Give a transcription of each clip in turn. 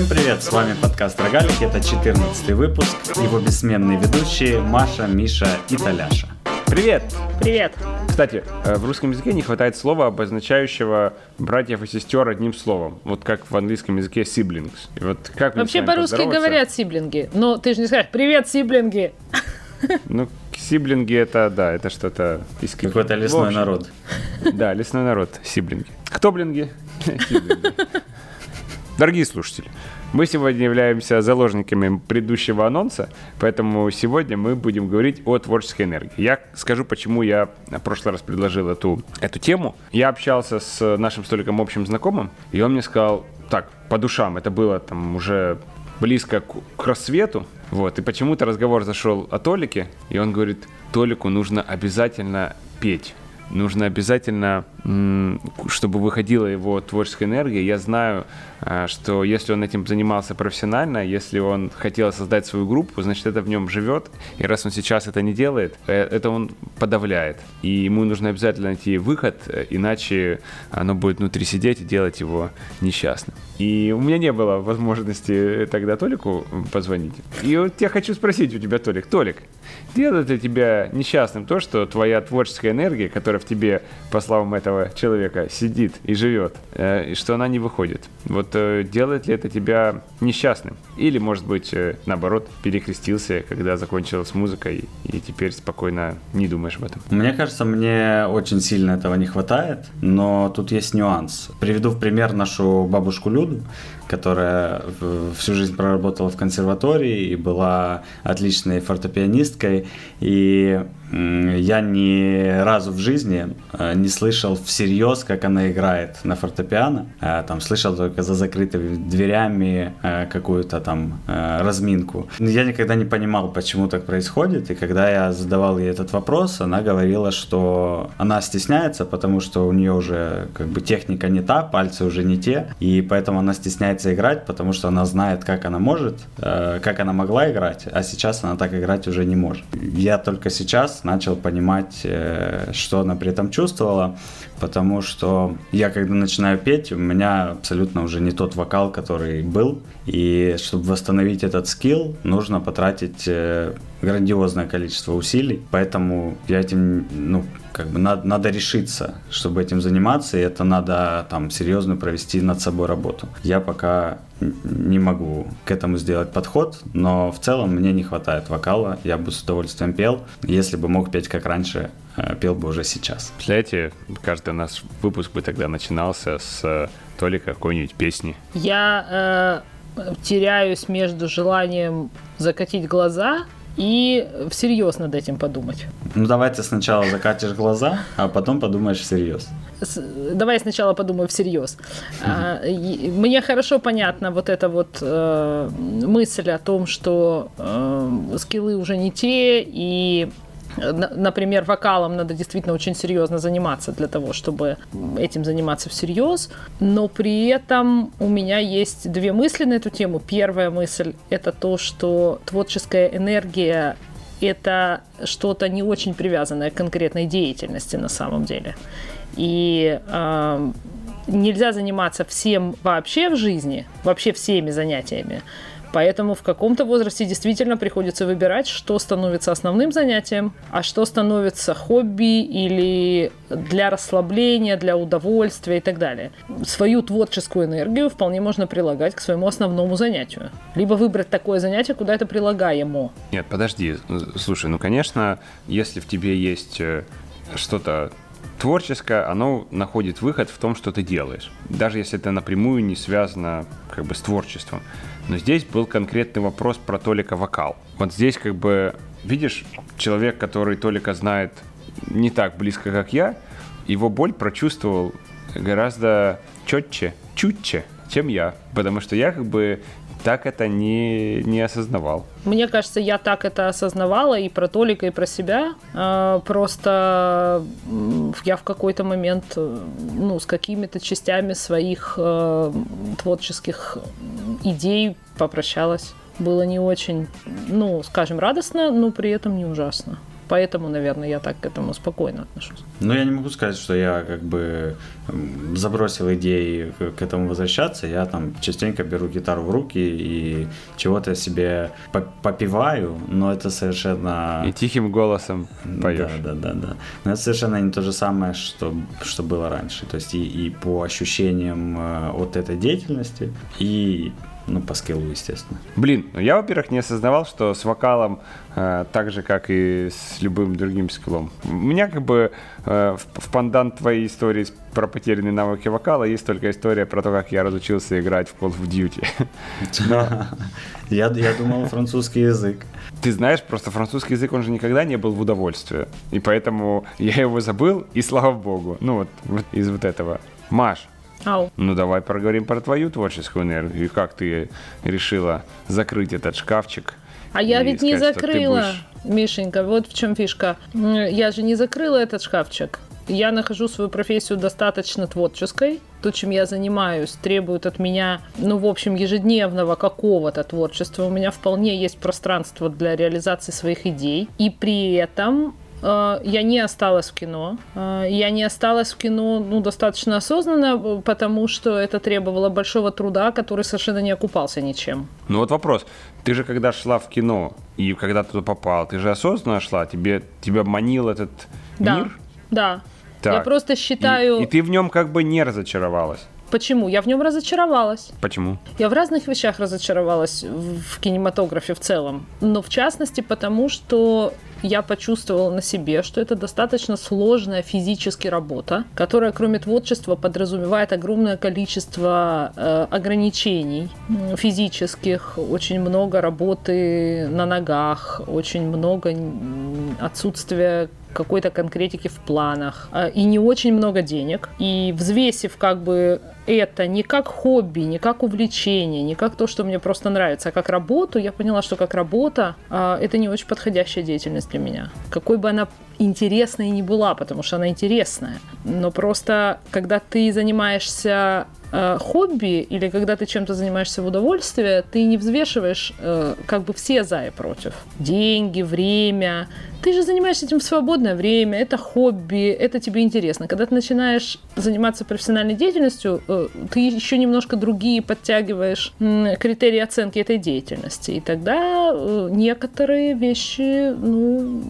Всем привет, с вами подкаст Рогалики, это 14 выпуск, его бессменные ведущие Маша, Миша и Таляша. Привет! Привет! Кстати, э, в русском языке не хватает слова, обозначающего братьев и сестер одним словом. Вот как в английском языке siblings. И вот как Вообще по-русски говорят сиблинги, но ты же не скажешь «Привет, сиблинги!» Ну, сиблинги это, да, это что-то из Какой-то лесной народ. Да, лесной народ, сиблинги. Кто блинги? Дорогие слушатели, мы сегодня являемся заложниками предыдущего анонса, поэтому сегодня мы будем говорить о творческой энергии. Я скажу, почему я в прошлый раз предложил эту, эту тему. Я общался с нашим столиком общим знакомым, и он мне сказал, так, по душам, это было там уже близко к, к рассвету, вот, и почему-то разговор зашел о Толике, и он говорит, Толику нужно обязательно петь нужно обязательно, чтобы выходила его творческая энергия. Я знаю, а, что если он этим занимался профессионально, если он хотел создать свою группу, значит, это в нем живет. И раз он сейчас это не делает, э, это он подавляет. И ему нужно обязательно найти выход, э, иначе оно будет внутри сидеть и делать его несчастным. И у меня не было возможности тогда Толику позвонить. И вот я хочу спросить у тебя, Толик, Толик, делает ли тебя несчастным то, что твоя творческая энергия, которая в тебе, по словам этого человека, сидит и живет, э, и что она не выходит? Вот э, делает ли это тебя несчастным? Или, может быть, э, наоборот, перекрестился, когда закончилась музыка, и, и теперь спокойно не думаешь об этом? Мне кажется, мне очень сильно этого не хватает, но тут есть нюанс. Приведу в пример нашу бабушку Люду, которая всю жизнь проработала в консерватории и была отличной фортепианисткой. И я ни разу в жизни э, не слышал всерьез, как она играет на фортепиано. Э, там слышал только за закрытыми дверями э, какую-то там разминку. Я никогда не понимал, почему так происходит. И когда я задавал ей этот вопрос, она говорила, что она стесняется, потому что у нее уже как бы техника не та, пальцы уже не те, и поэтому она стесняется играть, потому что она знает, как она может, как она могла играть, а сейчас она так играть уже не может. Я только сейчас начал понимать, э, что она при этом чувствовала, потому что я, когда начинаю петь, у меня абсолютно уже не тот вокал, который был, и чтобы восстановить этот скилл, нужно потратить э, грандиозное количество усилий, поэтому я этим, ну, как бы надо, надо решиться, чтобы этим заниматься, и это надо там серьезно провести над собой работу. Я пока не могу к этому сделать подход, но в целом мне не хватает вокала, я бы с удовольствием пел, если бы мог петь как раньше, э, пел бы уже сейчас. Представляете, каждый наш выпуск бы тогда начинался с э, Толика какой-нибудь песни. Я э, теряюсь между желанием закатить глаза и всерьез над этим подумать. Ну давай ты сначала закатишь глаза, а потом подумаешь всерьез. С, давай я сначала подумаю всерьез. А, мне хорошо понятна вот эта вот э, мысль о том, что э, скиллы уже не те, и например, вокалом надо действительно очень серьезно заниматься для того, чтобы этим заниматься всерьез. Но при этом у меня есть две мысли на эту тему. Первая мысль — это то, что творческая энергия это что-то не очень привязанное к конкретной деятельности на самом деле. И э, нельзя заниматься всем вообще в жизни, вообще всеми занятиями. Поэтому в каком-то возрасте действительно приходится выбирать, что становится основным занятием, а что становится хобби или для расслабления, для удовольствия и так далее. Свою творческую энергию вполне можно прилагать к своему основному занятию. Либо выбрать такое занятие, куда это прилагаемо. Нет, подожди. Слушай, ну, конечно, если в тебе есть э, что-то творческое, оно находит выход в том, что ты делаешь. Даже если это напрямую не связано как бы с творчеством. Но здесь был конкретный вопрос про Толика вокал. Вот здесь как бы, видишь, человек, который Толика знает не так близко, как я, его боль прочувствовал гораздо четче, чутче, чем я. Потому что я как бы так это не, не осознавал. Мне кажется, я так это осознавала и про Толика, и про себя. А, просто я в какой-то момент э, ну, с какими-то частями своих э, творческих идей попрощалась. Было не очень, ну, скажем, радостно, но при этом не ужасно. Поэтому, наверное, я так к этому спокойно отношусь. Ну, я не могу сказать, что я как бы забросил идеи к этому возвращаться. Я там частенько беру гитару в руки и чего-то себе попиваю, но это совершенно... И тихим голосом поешь. Да, да, да, да. Но это совершенно не то же самое, что, что было раньше. То есть и, и по ощущениям э, от этой деятельности, и ну, по скиллу, естественно. Блин, ну я, во-первых, не осознавал, что с вокалом э, так же, как и с любым другим скиллом. У меня как бы э, в, в пандан твоей истории про потерянные навыки вокала есть только история про то, как я разучился играть в Call of Duty. Я, я думал, французский язык. Ты знаешь, просто французский язык, он же никогда не был в удовольствие. И поэтому я его забыл, и слава богу. Ну вот, вот из вот этого. Маш, Ау. Ну давай поговорим про твою творческую энергию. Как ты решила закрыть этот шкафчик? А я ведь сказать, не закрыла, будешь... Мишенька, вот в чем фишка. Я же не закрыла этот шкафчик. Я нахожу свою профессию достаточно творческой. То, чем я занимаюсь, требует от меня, ну, в общем, ежедневного какого-то творчества. У меня вполне есть пространство для реализации своих идей. И при этом я не осталась в кино. Э, я не осталась в кино ну, достаточно осознанно, потому что это требовало большого труда, который совершенно не окупался ничем. Ну вот вопрос. Ты же когда шла в кино и когда туда попал, ты же осознанно шла? Тебе, тебя манил этот да, мир? Да. Так. Я просто считаю... И, и ты в нем как бы не разочаровалась? Почему? Я в нем разочаровалась. Почему? Я в разных вещах разочаровалась в кинематографе в целом. Но в частности потому, что я почувствовала на себе, что это достаточно сложная физически работа, которая, кроме творчества, подразумевает огромное количество э, ограничений физических, очень много работы на ногах, очень много отсутствия какой-то конкретики в планах э, и не очень много денег. И взвесив как бы это не как хобби, не как увлечение, не как то, что мне просто нравится, а как работу, я поняла, что как работа э, это не очень подходящая деятельность для меня. Какой бы она интересной не была, потому что она интересная. Но просто, когда ты занимаешься э, хобби или когда ты чем-то занимаешься в удовольствие, ты не взвешиваешь э, как бы все за и против. Деньги, время. Ты же занимаешься этим в свободное время, это хобби, это тебе интересно. Когда ты начинаешь заниматься профессиональной деятельностью, э, ты еще немножко другие подтягиваешь э, критерии оценки этой деятельности. И тогда э, некоторые вещи ну,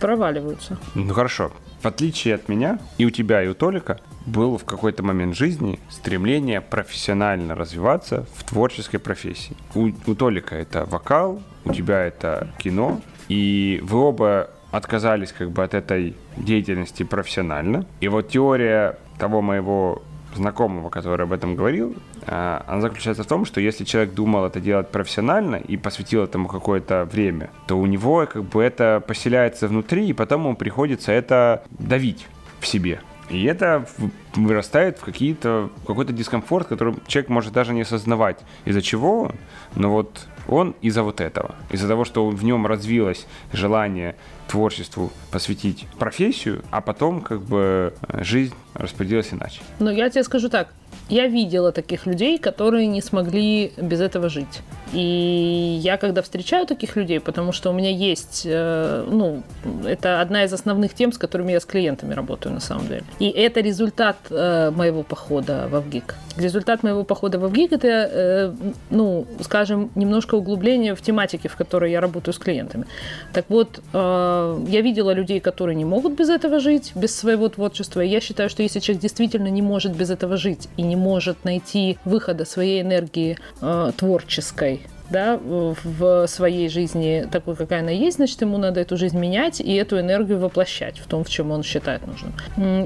проваливаются. Ну хорошо. В отличие от меня, и у тебя, и у Толика, было в какой-то момент жизни стремление профессионально развиваться в творческой профессии. У, у Толика это вокал, у тебя это кино, и вы оба отказались как бы от этой деятельности профессионально. И вот теория того моего знакомого, который об этом говорил, а, она заключается в том, что если человек думал это делать профессионально и посвятил этому какое-то время, то у него как бы это поселяется внутри, и потом ему приходится это давить в себе. И это вырастает в какие-то, какой-то дискомфорт, который человек может даже не осознавать. Из-за чего? Но вот он из-за вот этого. Из-за того, что в нем развилось желание творчеству посвятить профессию, а потом как бы жизнь распорядилась иначе. Ну, я тебе скажу так. Я видела таких людей, которые не смогли без этого жить. И я когда встречаю таких людей, потому что у меня есть, э, ну, это одна из основных тем, с которыми я с клиентами работаю на самом деле. И это результат э, моего похода в ВГИК. Результат моего похода в ВГИК это, э, ну, скажем, немножко углубление в тематике, в которой я работаю с клиентами. Так вот, я видела людей, которые не могут без этого жить, без своего творчества. И я считаю, что если человек действительно не может без этого жить и не может найти выхода своей энергии э, творческой, да, в своей жизни такой, какая она есть, значит, ему надо эту жизнь менять и эту энергию воплощать в том, в чем он считает нужным.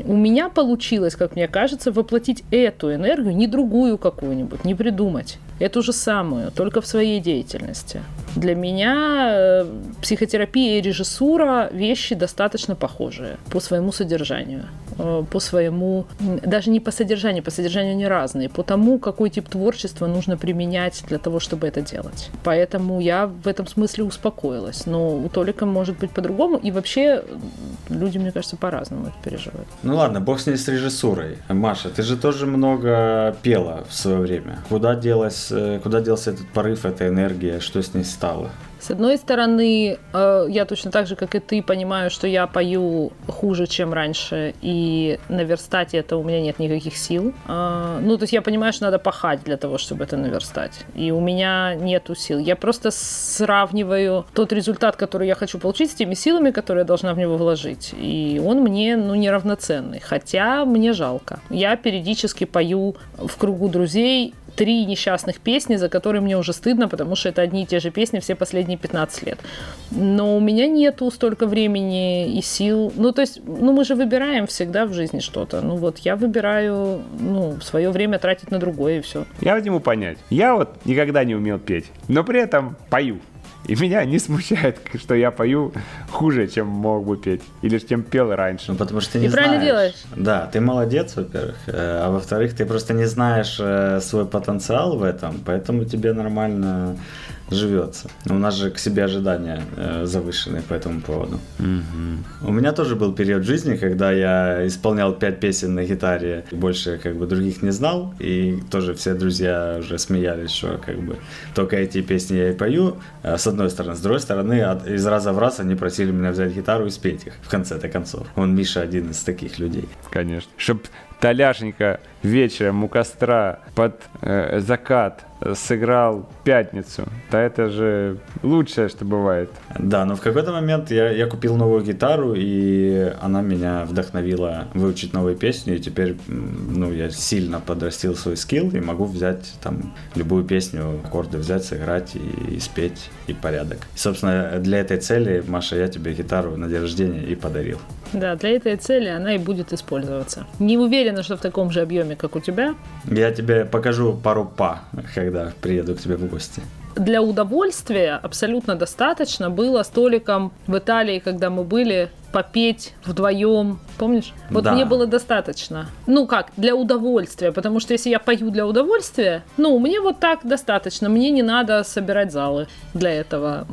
У меня получилось, как мне кажется, воплотить эту энергию, не другую какую-нибудь, не придумать. Эту же самую, только в своей деятельности. Для меня э, психотерапия и режиссура вещи достаточно похожие по своему содержанию, э, по своему, даже не по содержанию, по содержанию они разные, по тому, какой тип творчества нужно применять для того, чтобы это делать. Поэтому я в этом смысле успокоилась. Но у Толика может быть по-другому, и вообще люди, мне кажется, по-разному это переживают. Ну ладно, бог с ней с режиссурой. Маша, ты же тоже много пела в свое время. Куда делась, э, куда делся этот порыв, эта энергия, что с ней стало? С одной стороны, э, я точно так же, как и ты, понимаю, что я пою хуже, чем раньше, и наверстать это у меня нет никаких сил. Э, ну, то есть я понимаю, что надо пахать для того, чтобы это наверстать. И у меня нету сил. Я просто сравниваю тот результат, который я хочу получить, с теми силами, которые я должна в него вложить. И он мне, ну, неравноценный. Хотя мне жалко. Я периодически пою в кругу друзей три несчастных песни, за которые мне уже стыдно, потому что это одни и те же песни все последние 15 лет. Но у меня нету столько времени и сил. Ну, то есть, ну, мы же выбираем всегда в жизни что-то. Ну, вот я выбираю, ну, свое время тратить на другое и все. Я вот понять. Я вот никогда не умел петь, но при этом пою. И меня не смущает, что я пою хуже, чем мог бы петь. Или чем пел раньше. Ну, потому что ты не И правильно знаешь. делаешь. Да, ты молодец, во-первых. Э, А во-вторых, ты просто не знаешь э, свой потенциал в этом, поэтому тебе нормально живется. У нас же к себе ожидания э, завышенные по этому поводу. У меня тоже был период жизни, когда я исполнял пять песен на гитаре, больше как бы других не знал, и тоже все друзья уже смеялись, что как бы только эти песни я и пою, э, с одной стороны. С другой стороны, от- из раза в раз они просили меня взять гитару и спеть их в конце-то концов. Он Миша один из таких людей. Конечно. Чтоб Толяшенька вечером у костра под э, закат сыграл пятницу. Да это же лучшее, что бывает. Да, но в какой-то момент я, я купил новую гитару, и она меня вдохновила выучить новые песни, и теперь, ну, я сильно подрастил свой скилл, и могу взять там любую песню, аккорды взять, сыграть и, и спеть, и порядок. И, собственно, для этой цели, Маша, я тебе гитару на день рождения и подарил. Да, для этой цели она и будет использоваться. Не уверена, что в таком же объеме, как у тебя. Я тебе покажу пару па, когда приеду к тебе в гости. Для удовольствия абсолютно достаточно было столиком в Италии, когда мы были, попеть вдвоем. Помнишь? Вот Да. мне было достаточно. Ну как, для удовольствия. Потому что если я пою для удовольствия, ну, мне вот так достаточно. Мне не надо собирать залы для этого.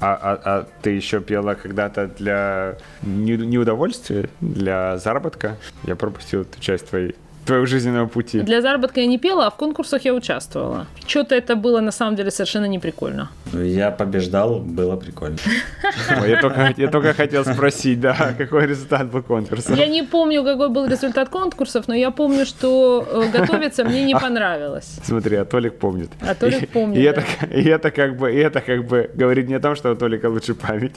А, а- а ты еще пела когда-то для не, не удовольствия, для заработка? Я пропустил эту часть твоей, твоего жизненного пути. Для заработка я не пела, а в конкурсах я участвовала. Что-то это было на самом деле совершенно не прикольно. Я побеждал, было прикольно. Я только, я только хотел спросить, да, какой результат был конкурса. Я не помню, какой был результат конкурсов, но я помню, что э, готовиться мне не понравилось. Смотри, а Толик помнит. А Толик помнит, И, да. это, и это как бы, и это как бы говорит не о том, что у Толика лучше память.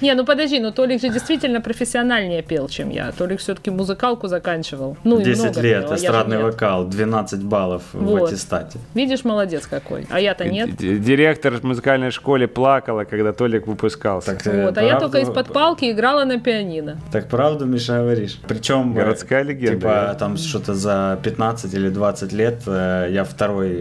Не, ну подожди, ну Толик же действительно профессиональнее пел, чем я. Толик все-таки музыкалку заканчивал. Ну, и 10 много лет, я же эстрадный нет. вокал, 12 баллов в Вот. аттестате. Видишь, молодец какой. А я-то нет. Директор в музыкальной школе плакала, когда Толик выпускался. Так, э, Вот, а я только из-под палки играла на пианино. Так правду, Миша, говоришь. Причем... э, Городская легенда, Типа да. там что-то за 15 или 20 лет э, я второй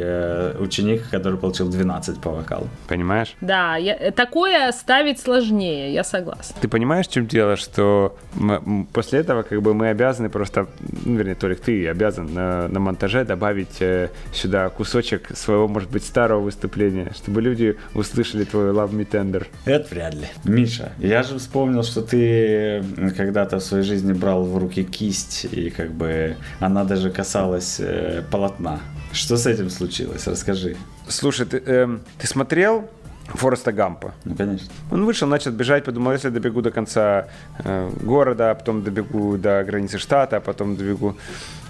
ученик, который получил 12 по вокалу. Понимаешь? Да, я- такое ставить сложнее, я согласна. Ты понимаешь, в чем дело, что мы- после этого как бы мы обязаны просто, ну, вернее, Толик, ты обязан на, на монтаже добавить э, сюда кусочек своего, может быть, старого выступления, чтобы люди услышали твой Love Me Tender. Это вряд ли. Миша, я же вспомнил, что ты когда-то в своей жизни брал в руки кисть, и как бы она даже касалась э, полотна. Что с этим случилось? Расскажи. Слушай, ты, эм, ты смотрел Фореста Гампа? Ну, конечно. Он вышел, начал бежать, подумал, если добегу до конца э, города, а потом добегу до границы штата, а потом добегу.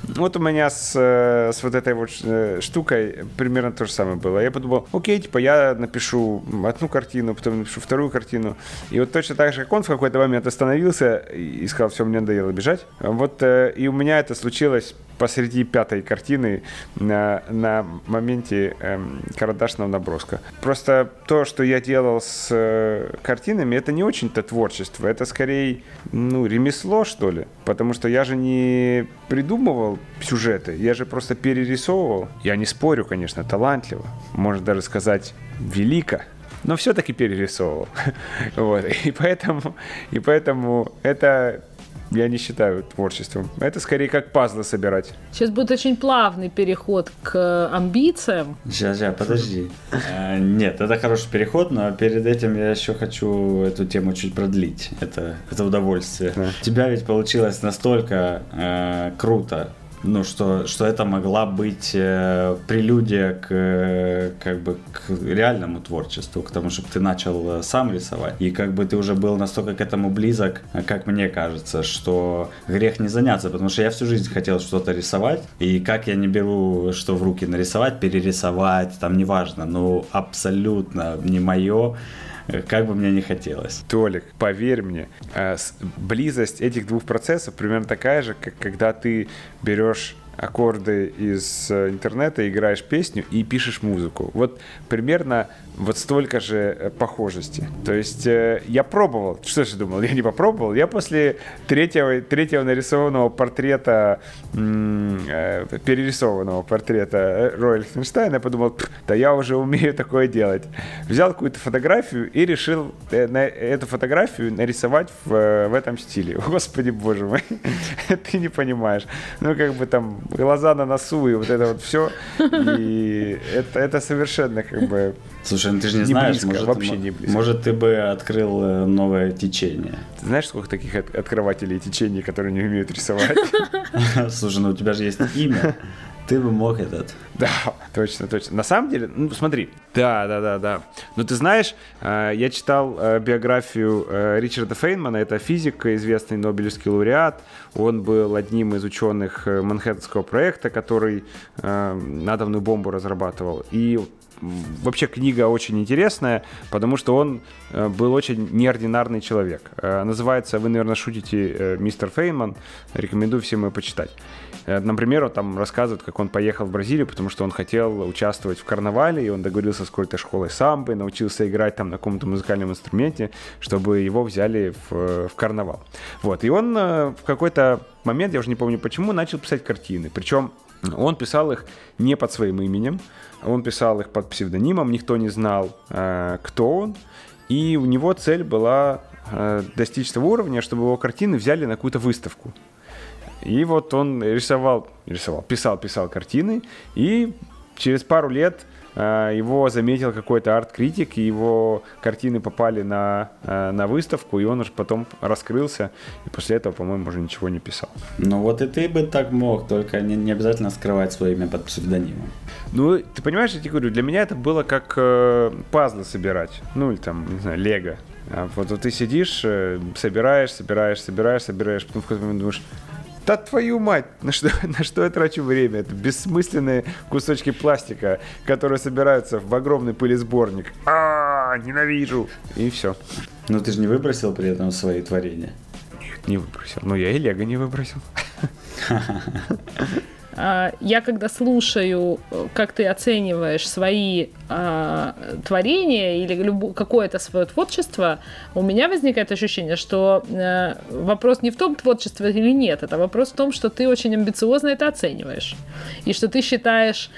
Вот у меня с, э, с вот этой вот э, штукой примерно то же самое было. Я подумал, окей, типа я напишу одну картину, потом напишу вторую картину. И вот точно так же, как он в какой-то момент остановился и сказал, все, мне надоело бежать. Вот э, и у меня это случилось посреди пятой картины на, на моменте эм, карандашного наброска. Просто то, что я делал с э, картинами, это не очень-то творчество, это скорее, ну, ремесло, что ли. Потому что я же не придумывал сюжеты, я же просто перерисовывал. Я не спорю, конечно, талантливо, можно даже сказать, велико. Но все-таки перерисовывал. Вот. И поэтому, и поэтому это я не считаю творчеством. Это скорее как пазлы собирать. Сейчас будет очень плавный переход к э, амбициям. Сейчас, сейчас, подожди. Э, Нет, это хороший переход, но перед этим я еще хочу эту тему чуть продлить. Это, это удовольствие. Да. У тебя ведь получилось настолько э, круто ну, что, что это могла быть э, прелюдия к, э, как бы, к реальному творчеству, к тому, чтобы ты начал э, сам рисовать. И как бы ты уже был настолько к этому близок, как мне кажется, что грех не заняться, потому что я всю жизнь хотел что-то рисовать, и как я не беру, что в руки нарисовать, перерисовать, там неважно, ну, абсолютно не мое как бы мне не хотелось. Толик, поверь мне, э, близость этих двух процессов примерно такая же, как когда ты берешь аккорды из э, интернета, играешь песню и пишешь музыку. Вот примерно вот столько же э, похожести. То есть э, я пробовал. Что же думал? Я не попробовал. Я после третьего, третьего нарисованного портрета, э, перерисованного портрета э, Роя Лихтенштейна, подумал, да я уже умею такое делать. Взял какую-то фотографию и решил э, на эту фотографию нарисовать в, в этом стиле. Господи боже мой, ты не понимаешь. Ну, как бы там глаза на носу и вот это вот все. И это, это совершенно как бы Слушай, ну ты же не, не знаешь, близко, может, вообще не близко. Может, ты бы открыл э, новое течение. Ты знаешь, сколько таких от- открывателей течений, которые не умеют рисовать? Слушай, ну у тебя же есть имя. Ты бы мог этот. Да, точно, точно. На самом деле, ну смотри, да, да, да, да. Ну ты знаешь, э, я читал э, биографию Ричарда Фейнмана, это физик, известный Нобелевский лауреат. Он был одним из ученых Манхэттенского проекта, который атомную бомбу разрабатывал. И вообще книга очень интересная, потому что он э, был очень неординарный человек. Э, называется, вы, наверное, шутите, э, «Мистер Фейнман». Рекомендую всем ее почитать. Например, он там рассказывает, как он поехал в Бразилию, потому что он хотел участвовать в карнавале, и он договорился с какой-то школой самбы, научился играть там на каком-то музыкальном инструменте, чтобы его взяли в, в карнавал. Вот, и он в какой-то момент, я уже не помню почему, начал писать картины. Причем он писал их не под своим именем, он писал их под псевдонимом, никто не знал, э, кто он. И у него цель была э, достичь того уровня, чтобы его картины взяли на какую-то выставку. И вот он рисовал, рисовал, писал, писал картины, и через пару лет его заметил какой-то арт-критик, и его картины попали на, э, на выставку, и он уже потом раскрылся, и после этого, по-моему, уже ничего не писал. Ну вот и ты бы так мог, только не, не обязательно скрывать свое имя под псевдонимом. Ну, ты понимаешь, я тебе говорю, для меня это было как э, пазлы собирать, ну или там, не знаю, лего. А вот, вот ты сидишь, э, собираешь, собираешь, собираешь, собираешь, потом в какой-то момент думаешь, да твою мать, на что, на что я трачу время? Это бессмысленные кусочки пластика, которые собираются в огромный пылесборник. А, ненавижу. И все. Но ты же не выбросил при этом свои творения? Нет, не выбросил. Но я и Лего не выбросил. А, я когда слушаю, как ты оцениваешь свои а, творения или любо, какое-то свое творчество, у меня возникает ощущение, что а, вопрос не в том, творчество или нет, это вопрос в том, что ты очень амбициозно это оцениваешь. И что ты считаешь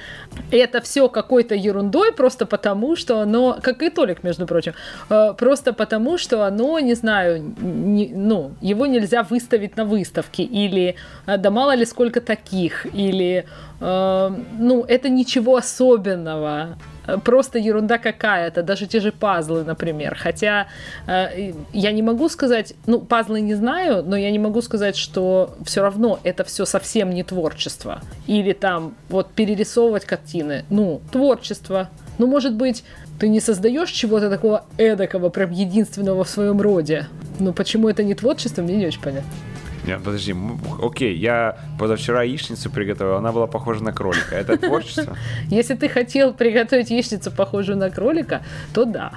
это все какой-то ерундой просто потому, что оно, как и Толик, между прочим, э, просто потому, что оно, не знаю, не, ну, его нельзя выставить на выставке, или э, да мало ли сколько таких, или э, ну, это ничего особенного просто ерунда какая-то, даже те же пазлы, например. Хотя э, я не могу сказать, ну, пазлы не знаю, но я не могу сказать, что все равно это все совсем не творчество. Или там вот перерисовывать картины. Ну, творчество. Ну, может быть, ты не создаешь чего-то такого эдакого, прям единственного в своем роде. Ну, почему это не творчество, мне не очень понятно. Нет, подожди, окей, я позавчера яичницу приготовил, она была похожа на кролика. Это творчество? Если ты хотел приготовить яичницу, похожую на кролика, то да.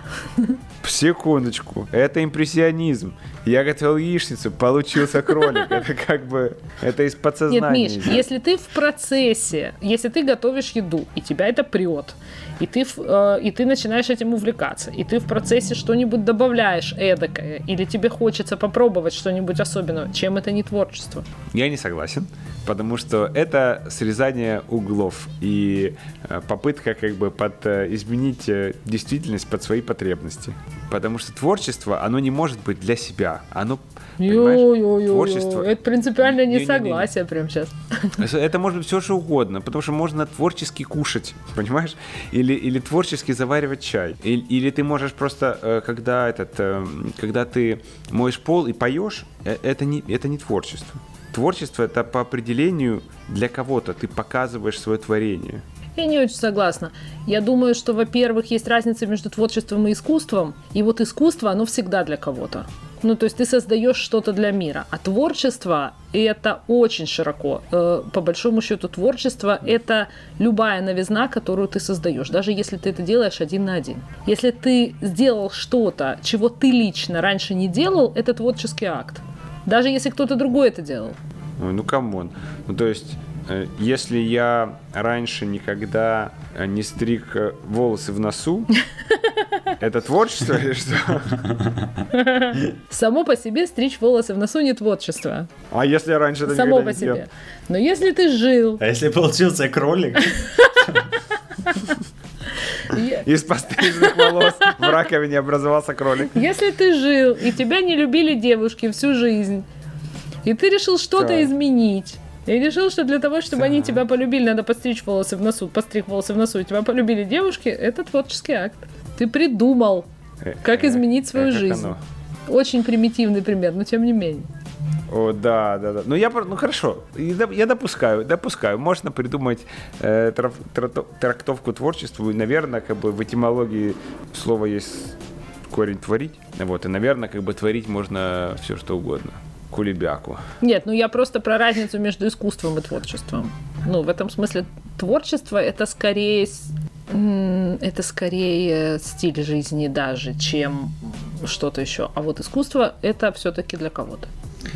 Секундочку, это импрессионизм. Я готовил яичницу, получился кролик. Это как бы, это из подсознания. Нет, Миш, если ты в процессе, если ты готовишь еду, и тебя это прет, и ты, э, и ты начинаешь этим увлекаться, и ты в процессе что-нибудь добавляешь эдакое, или тебе хочется попробовать что-нибудь особенное, чем это не творчество? Я не согласен, потому что это срезание углов и э, попытка как бы под, э, изменить действительность под свои потребности. Потому что творчество, оно не может быть для себя, оно Ё-ё-ё, творчество. Это принципиально не согласие прямо сейчас. Это может быть все что угодно, потому что можно творчески кушать, понимаешь? Или, или творчески заваривать чай. Или, или ты можешь просто, э, когда, этот, э, когда ты моешь пол и поешь, э, это не, это не творчество. творчество это по определению для кого-то. Ты показываешь свое творение. Я не очень согласна. Я думаю, что, во-первых, есть разница между творчеством и искусством. И вот искусство, оно всегда для кого-то. Ну, то есть ты создаешь что-то для мира. А творчество – это очень широко. Э, по большому счету, творчество – это любая новизна, которую ты создаешь, даже если ты это делаешь один на один. Если ты сделал что-то, чего ты лично раньше не делал, это творческий акт. Даже если кто-то другой это делал. Ой, ну come on. Ну, то есть если я раньше никогда э, не стриг э, волосы в носу, это творчество или что? Само по себе стричь волосы в носу не творчество. А если я раньше это Само по себе. Но если ты жил... А если получился кролик? Из постриженных волос в раковине образовался кролик. Если ты жил, и тебя не любили девушки всю жизнь, и ты решил что-то изменить, и решил, что для того, чтобы да. они тебя полюбили, надо постричь волосы в носу, постриг волосы в носу, и тебя полюбили девушки, это творческий акт. Ты придумал, э, как э, изменить свою жизнь. Очень примитивный пример, но тем не менее. О, да, да, да. Ну, я, ну хорошо, я допускаю, допускаю. Можно придумать э, трактовку творчеству, и, наверное, как бы в этимологии слова есть корень творить. Вот, и, наверное, как бы творить можно все что угодно кулебяку. Нет, ну я просто про разницу между искусством и творчеством. Ну, в этом смысле творчество это скорее это скорее стиль жизни даже, чем что-то еще. А вот искусство это все-таки для кого-то.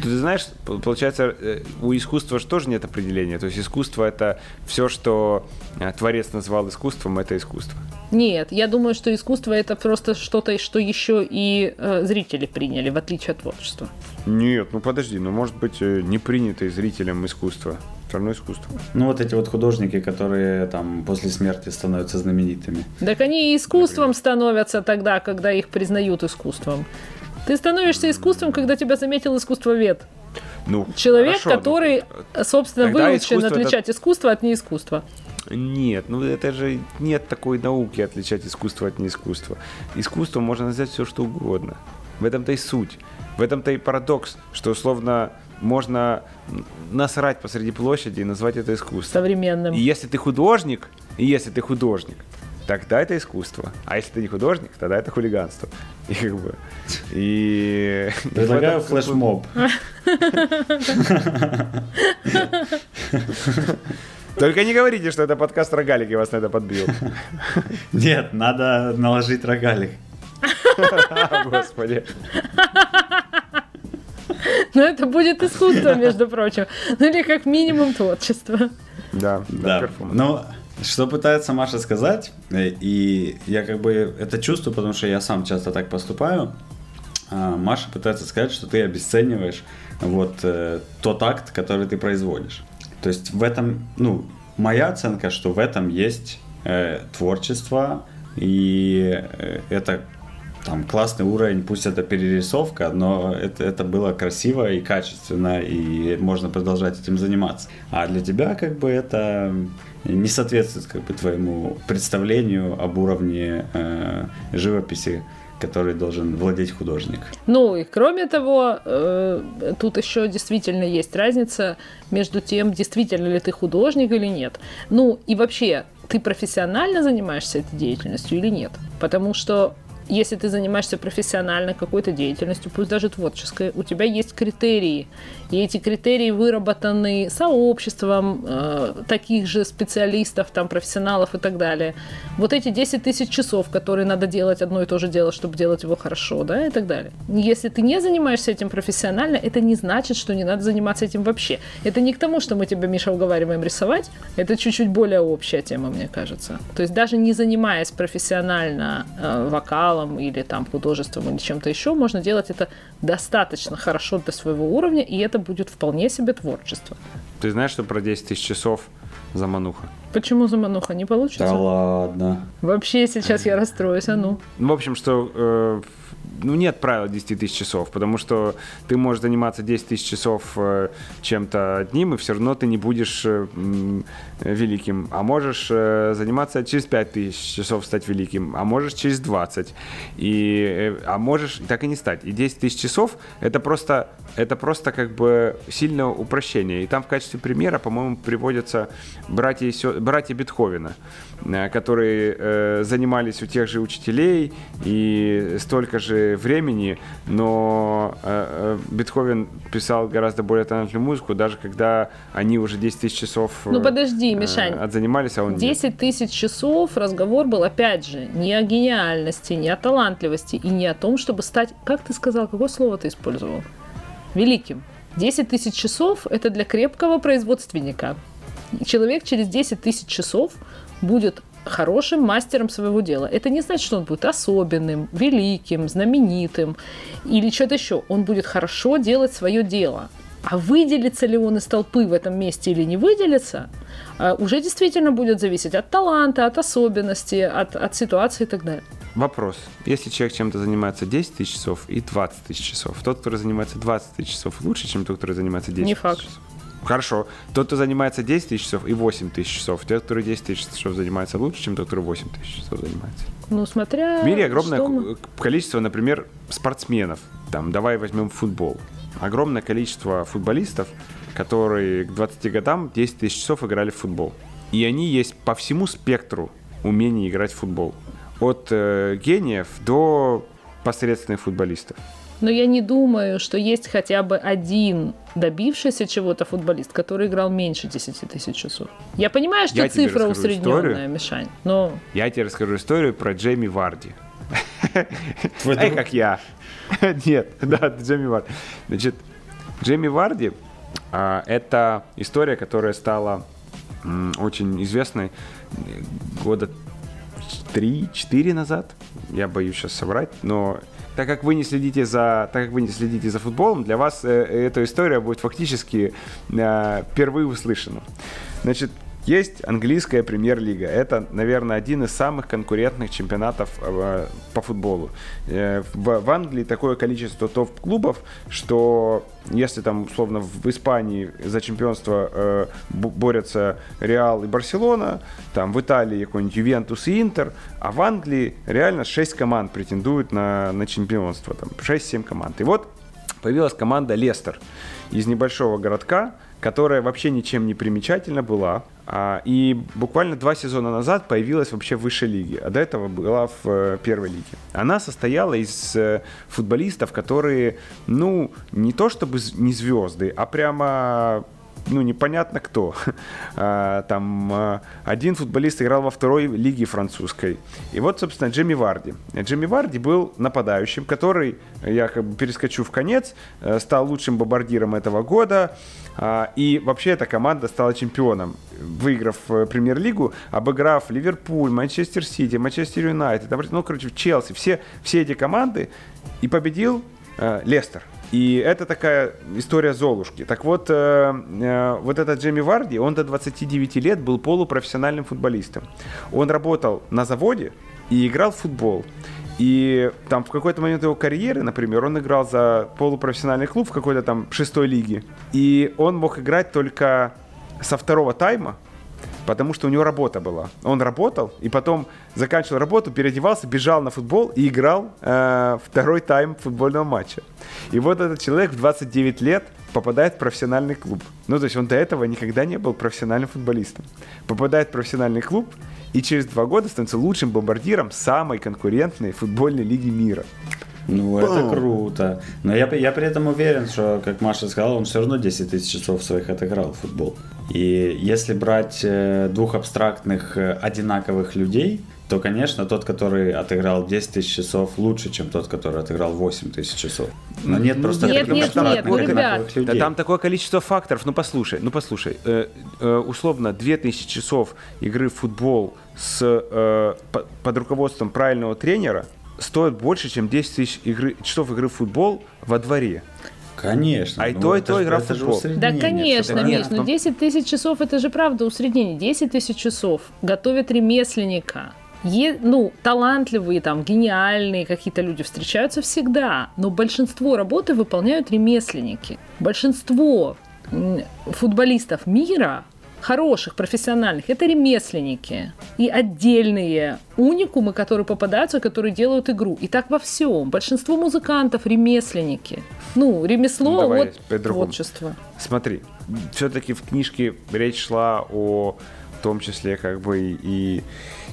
Ты знаешь, получается, э, у искусства же тоже нет определения. То есть искусство это все, что э, творец назвал искусством, это искусство. Нет, я думаю, что искусство это просто что-то, что еще и э, зрители приняли, в отличие от творчества. Нет, ну подожди, ну может быть э, не принято зрителям искусство. Все равно искусство. Ну вот эти вот художники, которые там после смерти становятся знаменитыми. Так они и искусством Например. становятся тогда, когда их признают искусством. Ты становишься искусством, когда тебя заметил искусствовед. Ну, Человек, хорошо, который, ну, собственно, выучен отличать это... искусство от неискусства. Нет, ну это же нет такой науки отличать искусство от неискусства. Искусство можно назвать все, что угодно. В этом-то и суть. В этом-то и парадокс, что условно можно насрать посреди площади и назвать это искусством. Современным. И если ты художник, и если ты художник, тогда это искусство. А если ты не художник, тогда это хулиганство. И как бы... И... Предлагаю флешмоб. Только не говорите, что это подкаст рогалик, я вас на это подбил. Нет, надо наложить рогалик. Господи. Но это будет искусство, между прочим. Ну или как минимум творчество. Да, да. Ну, что пытается Маша сказать, э, и я как бы это чувствую, потому что я сам часто так поступаю. А, Маша пытается сказать, что ты обесцениваешь вот э, тот акт, который ты производишь. То есть в этом, ну, моя оценка, что в этом есть э, творчество, и э, это там классный уровень, пусть это перерисовка, но это, это было красиво и качественно, и можно продолжать этим заниматься. А для тебя как бы это не соответствует как бы твоему представлению об уровне э, живописи, который должен владеть художник. Ну и кроме того, э, тут еще действительно есть разница между тем, действительно ли ты художник или нет. Ну и вообще, ты профессионально занимаешься этой деятельностью или нет? Потому что если ты занимаешься профессионально какой-то деятельностью, пусть даже творческой, у тебя есть критерии. И эти критерии выработаны сообществом э, таких же специалистов, там, профессионалов и так далее. Вот эти 10 тысяч часов, которые надо делать одно и то же дело, чтобы делать его хорошо, да, и так далее. Если ты не занимаешься этим профессионально, это не значит, что не надо заниматься этим вообще. Это не к тому, что мы тебя, Миша, уговариваем рисовать. Это чуть-чуть более общая тема, мне кажется. То есть даже не занимаясь профессионально э, вокалом, вокалом или там художеством или чем-то еще, можно делать это достаточно хорошо для своего уровня, и это будет вполне себе творчество. Ты знаешь, что про 10 тысяч часов замануха? Почему замануха? Не получится? Да ладно. Вообще сейчас я расстроюсь, а ну. В общем, что э, ну, нет правила 10 тысяч часов, потому что ты можешь заниматься 10 тысяч часов э, чем-то одним, и все равно ты не будешь э, великим. А можешь э, заниматься через 5 тысяч часов стать великим, а можешь через 20. И, а можешь так и не стать. И 10 тысяч часов это просто, это просто как бы сильное упрощение. И там в качестве примера, по-моему, приводятся братья, братья Бетховена, которые занимались у тех же учителей и столько же времени, но э, э, Бетховен писал гораздо более талантливую музыку, даже когда они уже 10 тысяч часов Ну подожди, э, Мишань, отзанимались, а он 10 тысяч часов разговор был, опять же, не о гениальности, не о талантливости и не о том, чтобы стать, как ты сказал, какое слово ты использовал? Великим. 10 тысяч часов – это для крепкого производственника. Человек через 10 тысяч часов будет хорошим мастером своего дела. Это не значит, что он будет особенным, великим, знаменитым или что-то еще. Он будет хорошо делать свое дело. А выделится ли он из толпы в этом месте или не выделится, а, уже действительно будет зависеть от таланта, от особенностей, от, от ситуации и так далее. Вопрос. Если человек чем-то занимается 10 тысяч часов и 20 тысяч часов, тот, который занимается 20 тысяч часов, лучше, чем тот, который занимается 10 не тысяч факт. часов? Хорошо. Тот, кто занимается 10 тысяч часов и 8 тысяч часов. Те, которые 10 тысяч часов занимается лучше, чем тот, который 8 тысяч часов занимается. Ну, смотря... В мире огромное мы... количество, например, спортсменов. Там, давай возьмем футбол. Огромное количество футболистов, которые к 20 годам 10 тысяч часов играли в футбол. И они есть по всему спектру умений играть в футбол. От э, гениев до посредственных футболистов. Но я не думаю, что есть хотя бы один добившийся чего-то футболист, который играл меньше 10 тысяч часов. Я понимаю, что я цифра усредненная, Мишань, но... Я тебе расскажу историю про Джейми Варди. Эй, как я. Нет, да, Джейми Варди. Значит, Джейми Варди а, это история, которая стала очень известной года 3-4 назад. Я боюсь сейчас соврать, но так как вы не следите за, так как вы не следите за футболом, для вас э, эта история будет фактически э, впервые услышана. Значит, есть английская премьер-лига. Это, наверное, один из самых конкурентных чемпионатов э, по футболу. Э, в, Англии такое количество топ-клубов, что если там, условно, в Испании за чемпионство э, борются Реал и Барселона, там в Италии какой-нибудь Ювентус и Интер, а в Англии реально 6 команд претендуют на, на чемпионство, там 6-7 команд. И вот появилась команда Лестер из небольшого городка, которая вообще ничем не примечательна была. А, и буквально два сезона назад появилась вообще в высшей лиге, а до этого была в э, первой лиге. Она состояла из э, футболистов, которые, ну, не то чтобы не звезды, а прямо ну, непонятно кто. А, там а, один футболист играл во второй лиге французской. И вот, собственно, Джимми Варди. Джимми Варди был нападающим, который, я как бы перескочу в конец, э, стал лучшим бомбардиром этого года. А, и вообще эта команда стала чемпионом, выиграв э, премьер-лигу, обыграв Ливерпуль, Манчестер Сити, Манчестер Юнайтед, ну, короче, Челси, все, все эти команды. И победил э, Лестер. И это такая история Золушки. Так вот, э, э, вот этот Джейми Варди, он до 29 лет был полупрофессиональным футболистом. Он работал на заводе и играл в футбол. И там в какой-то момент его карьеры, например, он играл за полупрофессиональный клуб в какой-то там шестой лиге. И он мог играть только со второго тайма, потому что у него работа была. Он работал, и потом заканчивал работу, переодевался, бежал на футбол и играл э, второй тайм футбольного матча. И вот этот человек в 29 лет попадает в профессиональный клуб. Ну, то есть он до этого никогда не был профессиональным футболистом. Попадает в профессиональный клуб и через два года становится лучшим бомбардиром самой конкурентной футбольной лиги мира. Ну, Бам! это круто. Но я, я при этом уверен, что, как Маша сказала, он все равно 10 тысяч часов своих отыграл в футбол. И если брать э, двух абстрактных э, одинаковых людей, то, конечно, тот, который отыграл 10 тысяч часов, лучше, чем тот, который отыграл 8 тысяч часов. Но нет просто нет, нет, нет, ну, ребят. Да, там такое количество факторов. Ну, послушай, ну, послушай. Э, э, условно, 2000 часов игры в футбол с, э, под руководством правильного тренера стоит больше, чем 10 тысяч игры, часов игры в футбол во дворе. Конечно. А и ну, то, и то игра в футбол. Да, конечно, Миш, но 10 тысяч часов это же правда усреднение. 10 тысяч часов готовят ремесленника Е, ну, талантливые, там, гениальные какие-то люди встречаются всегда, но большинство работы выполняют ремесленники. Большинство футболистов мира хороших, профессиональных, это ремесленники. И отдельные уникумы, которые попадаются, которые делают игру. И так во всем. Большинство музыкантов ремесленники. Ну, ремесло ну, Давай от творчества. Смотри, все-таки в книжке речь шла о в том числе как бы и,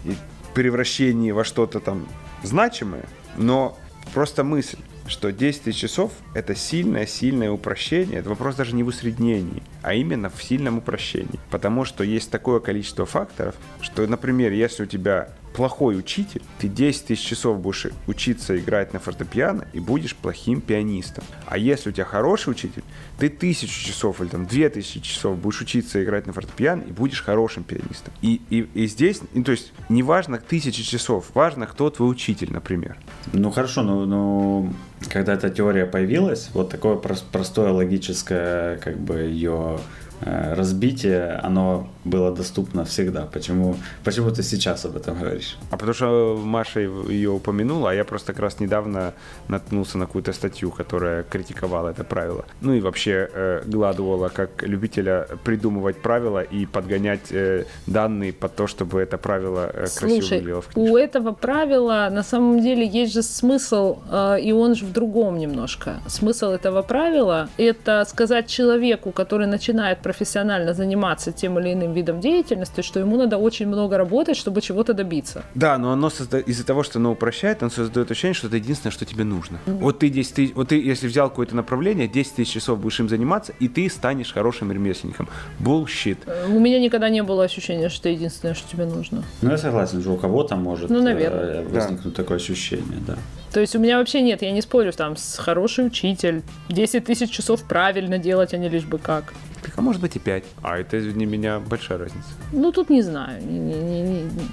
и превращении во что-то там значимое, но просто мысль что 10 тысяч часов – это сильное-сильное упрощение. Это вопрос даже не в усреднении, а именно в сильном упрощении. Потому что есть такое количество факторов, что, например, если у тебя плохой учитель, ты 10 тысяч часов будешь учиться играть на фортепиано и будешь плохим пианистом. А если у тебя хороший учитель, ты тысячу часов или там две тысячи часов будешь учиться играть на фортепиано и будешь хорошим пианистом. И, и, и здесь, ну, то есть, не важно тысячи часов, важно, кто твой учитель, например. Ну хорошо, но, но когда эта теория появилась, вот такое простое логическое, как бы ее Э, разбитие, оно было доступно всегда. Почему, почему ты сейчас об этом говоришь? А потому что Маша ее упомянула, а я просто как раз недавно наткнулся на какую-то статью, которая критиковала это правило. Ну и вообще э, Гладуола как любителя придумывать правила и подгонять э, данные под то, чтобы это правило э, красиво Слушай, выглядело в книжке. у этого правила на самом деле есть же смысл, э, и он же в другом немножко. Смысл этого правила – это сказать человеку, который начинает профессионально заниматься тем или иным видом деятельности, что ему надо очень много работать, чтобы чего-то добиться. Да, но оно созда... из-за того, что оно упрощает, оно создает ощущение, что это единственное, что тебе нужно. Mm-hmm. Вот ты 10 тысяч, вот ты, если взял какое-то направление, 10 тысяч часов будешь им заниматься, и ты станешь хорошим ремесленником. Bullshit. У меня никогда не было ощущения, что это единственное, что тебе нужно. Ну, я согласен, что у кого-то может ну, наверное. Э, возникнуть да. такое ощущение, да. То есть у меня вообще нет, я не спорю, там, с хороший учитель, 10 тысяч часов правильно делать, а не лишь бы как. А может быть и 5. А это для меня большая разница. Ну, тут не знаю.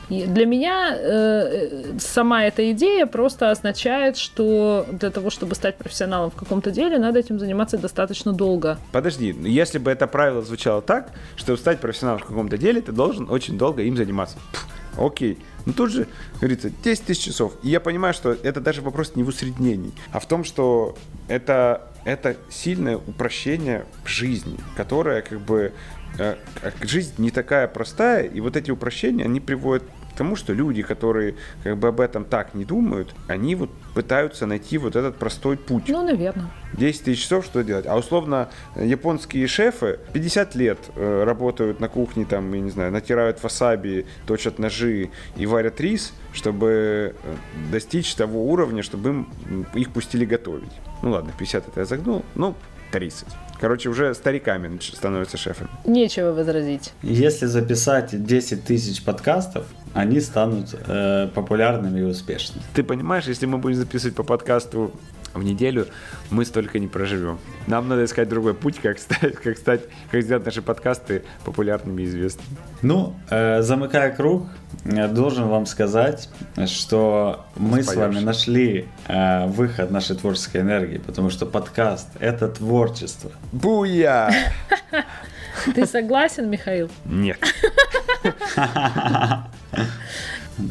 Для меня э, сама эта идея просто означает, что для того, чтобы стать профессионалом в каком-то деле, надо этим заниматься достаточно долго. Подожди, если бы это правило звучало так, что стать профессионалом в каком-то деле, ты должен очень долго им заниматься. Пфф, окей. Ну тут же, говорится, 10 тысяч часов. И я понимаю, что это даже вопрос не в усреднении, а в том, что это, это сильное упрощение жизни, которое как бы... Э, жизнь не такая простая, и вот эти упрощения, они приводят к тому, что люди, которые как бы об этом так не думают, они вот пытаются найти вот этот простой путь. Ну, наверное. 10 тысяч часов что делать? А условно японские шефы 50 лет э, работают на кухне, там, я не знаю, натирают васаби, точат ножи и варят рис, чтобы э, достичь того уровня, чтобы им, их пустили готовить. Ну ладно, 50 это я загнул, ну 30. Короче, уже стариками становятся шефами. Нечего возразить. Если записать 10 тысяч подкастов, они станут э, популярными и успешными. Ты понимаешь, если мы будем записывать по подкасту в неделю, мы столько не проживем. Нам надо искать другой путь, как стать, как стать, как сделать наши подкасты популярными и известными. Ну, э, замыкая круг, я должен вам сказать, что мы с вами нашли э, выход нашей творческой энергии, потому что подкаст — это творчество. Буя! Ты согласен, Михаил? Нет.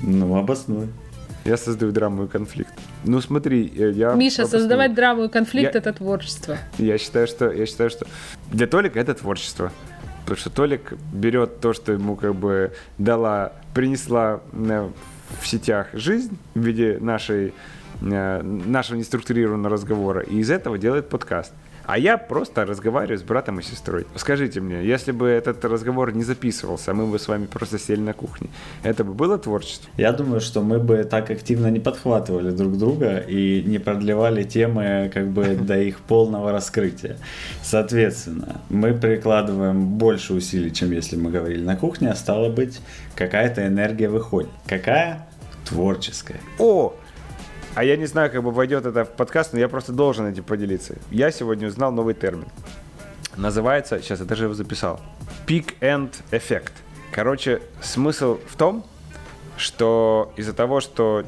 Ну, обоснуй. Я создаю драму и конфликт. Ну смотри, э, я... Миша, обосную. создавать драму и конфликт я... это творчество. Я считаю, что я считаю, что для Толика это творчество. Потому что Толик берет то, что ему как бы дала, принесла э, в сетях жизнь в виде нашей, э, нашего неструктурированного разговора, и из этого делает подкаст. А я просто разговариваю с братом и сестрой. Скажите мне, если бы этот разговор не записывался, а мы бы с вами просто сели на кухне, это бы было творчество? Я думаю, что мы бы так активно не подхватывали друг друга и не продлевали темы как бы до их полного раскрытия. Соответственно, мы прикладываем больше усилий, чем если мы говорили на кухне, а стало быть, какая-то энергия выходит. Какая? Творческая. О, а я не знаю, как бы войдет это в подкаст, но я просто должен этим поделиться. Я сегодня узнал новый термин. Называется, сейчас я даже его записал, Peak End Effect. Короче, смысл в том, что из-за того, что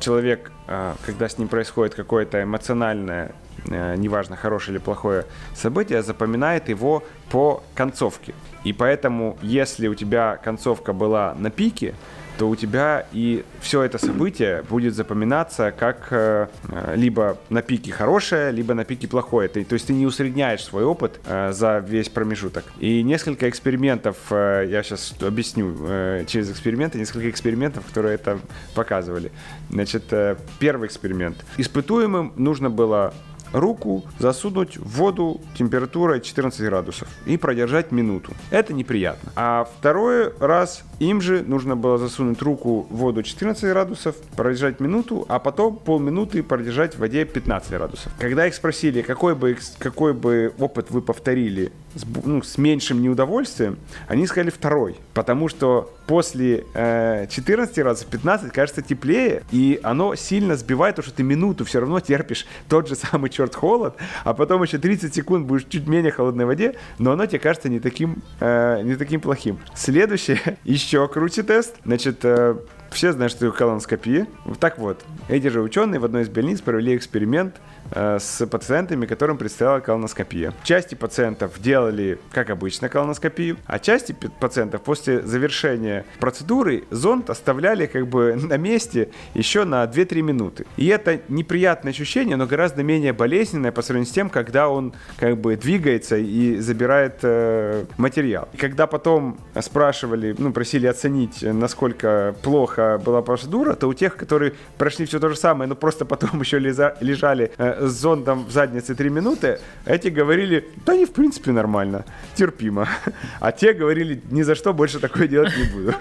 человек, а, когда с ним происходит какое-то эмоциональное э, неважно, хорошее или плохое событие, запоминает его по концовке. И поэтому, если у тебя концовка была на пике, то у тебя и все это событие будет запоминаться как э, либо на пике хорошее, либо на пике плохое. Ты, то есть ты не усредняешь свой опыт э, за весь промежуток. И несколько экспериментов, э, я сейчас объясню э, через эксперименты, несколько экспериментов, которые это показывали. Значит, э, первый эксперимент. Испытуемым нужно было руку засунуть в воду температурой 14 градусов и продержать минуту. Это неприятно. А второй раз им же нужно было засунуть руку в воду 14 градусов, продержать минуту, а потом полминуты продержать в воде 15 градусов. Когда их спросили, какой бы, какой бы опыт вы повторили с, ну, с меньшим неудовольствием, они сказали второй. Потому что после э, 14 градусов 15 кажется теплее, и оно сильно сбивает, потому что ты минуту все равно терпишь тот же самый черт холод, а потом еще 30 секунд будешь чуть менее холодной воде, но оно тебе кажется не таким, э, не таким плохим. Следующее, еще круче тест. Значит, э, все знают, что такое колоноскопия. Так вот, эти же ученые в одной из больниц провели эксперимент э, с пациентами, которым предстояла колоноскопия. Части пациентов делали, как обычно, колоноскопию, а части пациентов после завершения процедуры зонд оставляли как бы на месте еще на 2-3 минуты. И это неприятное ощущение, но гораздо менее болезненное по сравнению с тем, когда он как бы двигается и забирает э, материал. И когда потом спрашивали, ну, просили оценить, насколько плохо была процедура, то у тех, которые прошли все то же самое, но просто потом еще лежали э, с зондом в заднице 3 минуты, эти говорили, да не в принципе нормально, терпимо. А те говорили, ни за что больше такое делать не буду.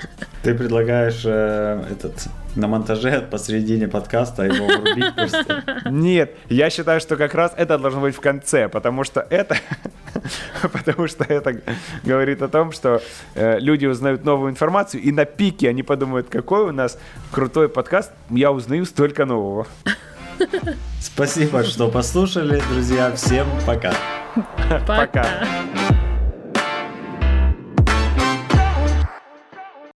Ты предлагаешь э, этот на монтаже посередине подкаста его врубить просто? Нет, я считаю, что как раз это должно быть в конце, потому что это, потому что это говорит о том, что э, люди узнают новую информацию, и на пике они подумают, какой у нас крутой подкаст, я узнаю столько нового. Спасибо, что послушали, друзья. Всем пока. Пока. пока.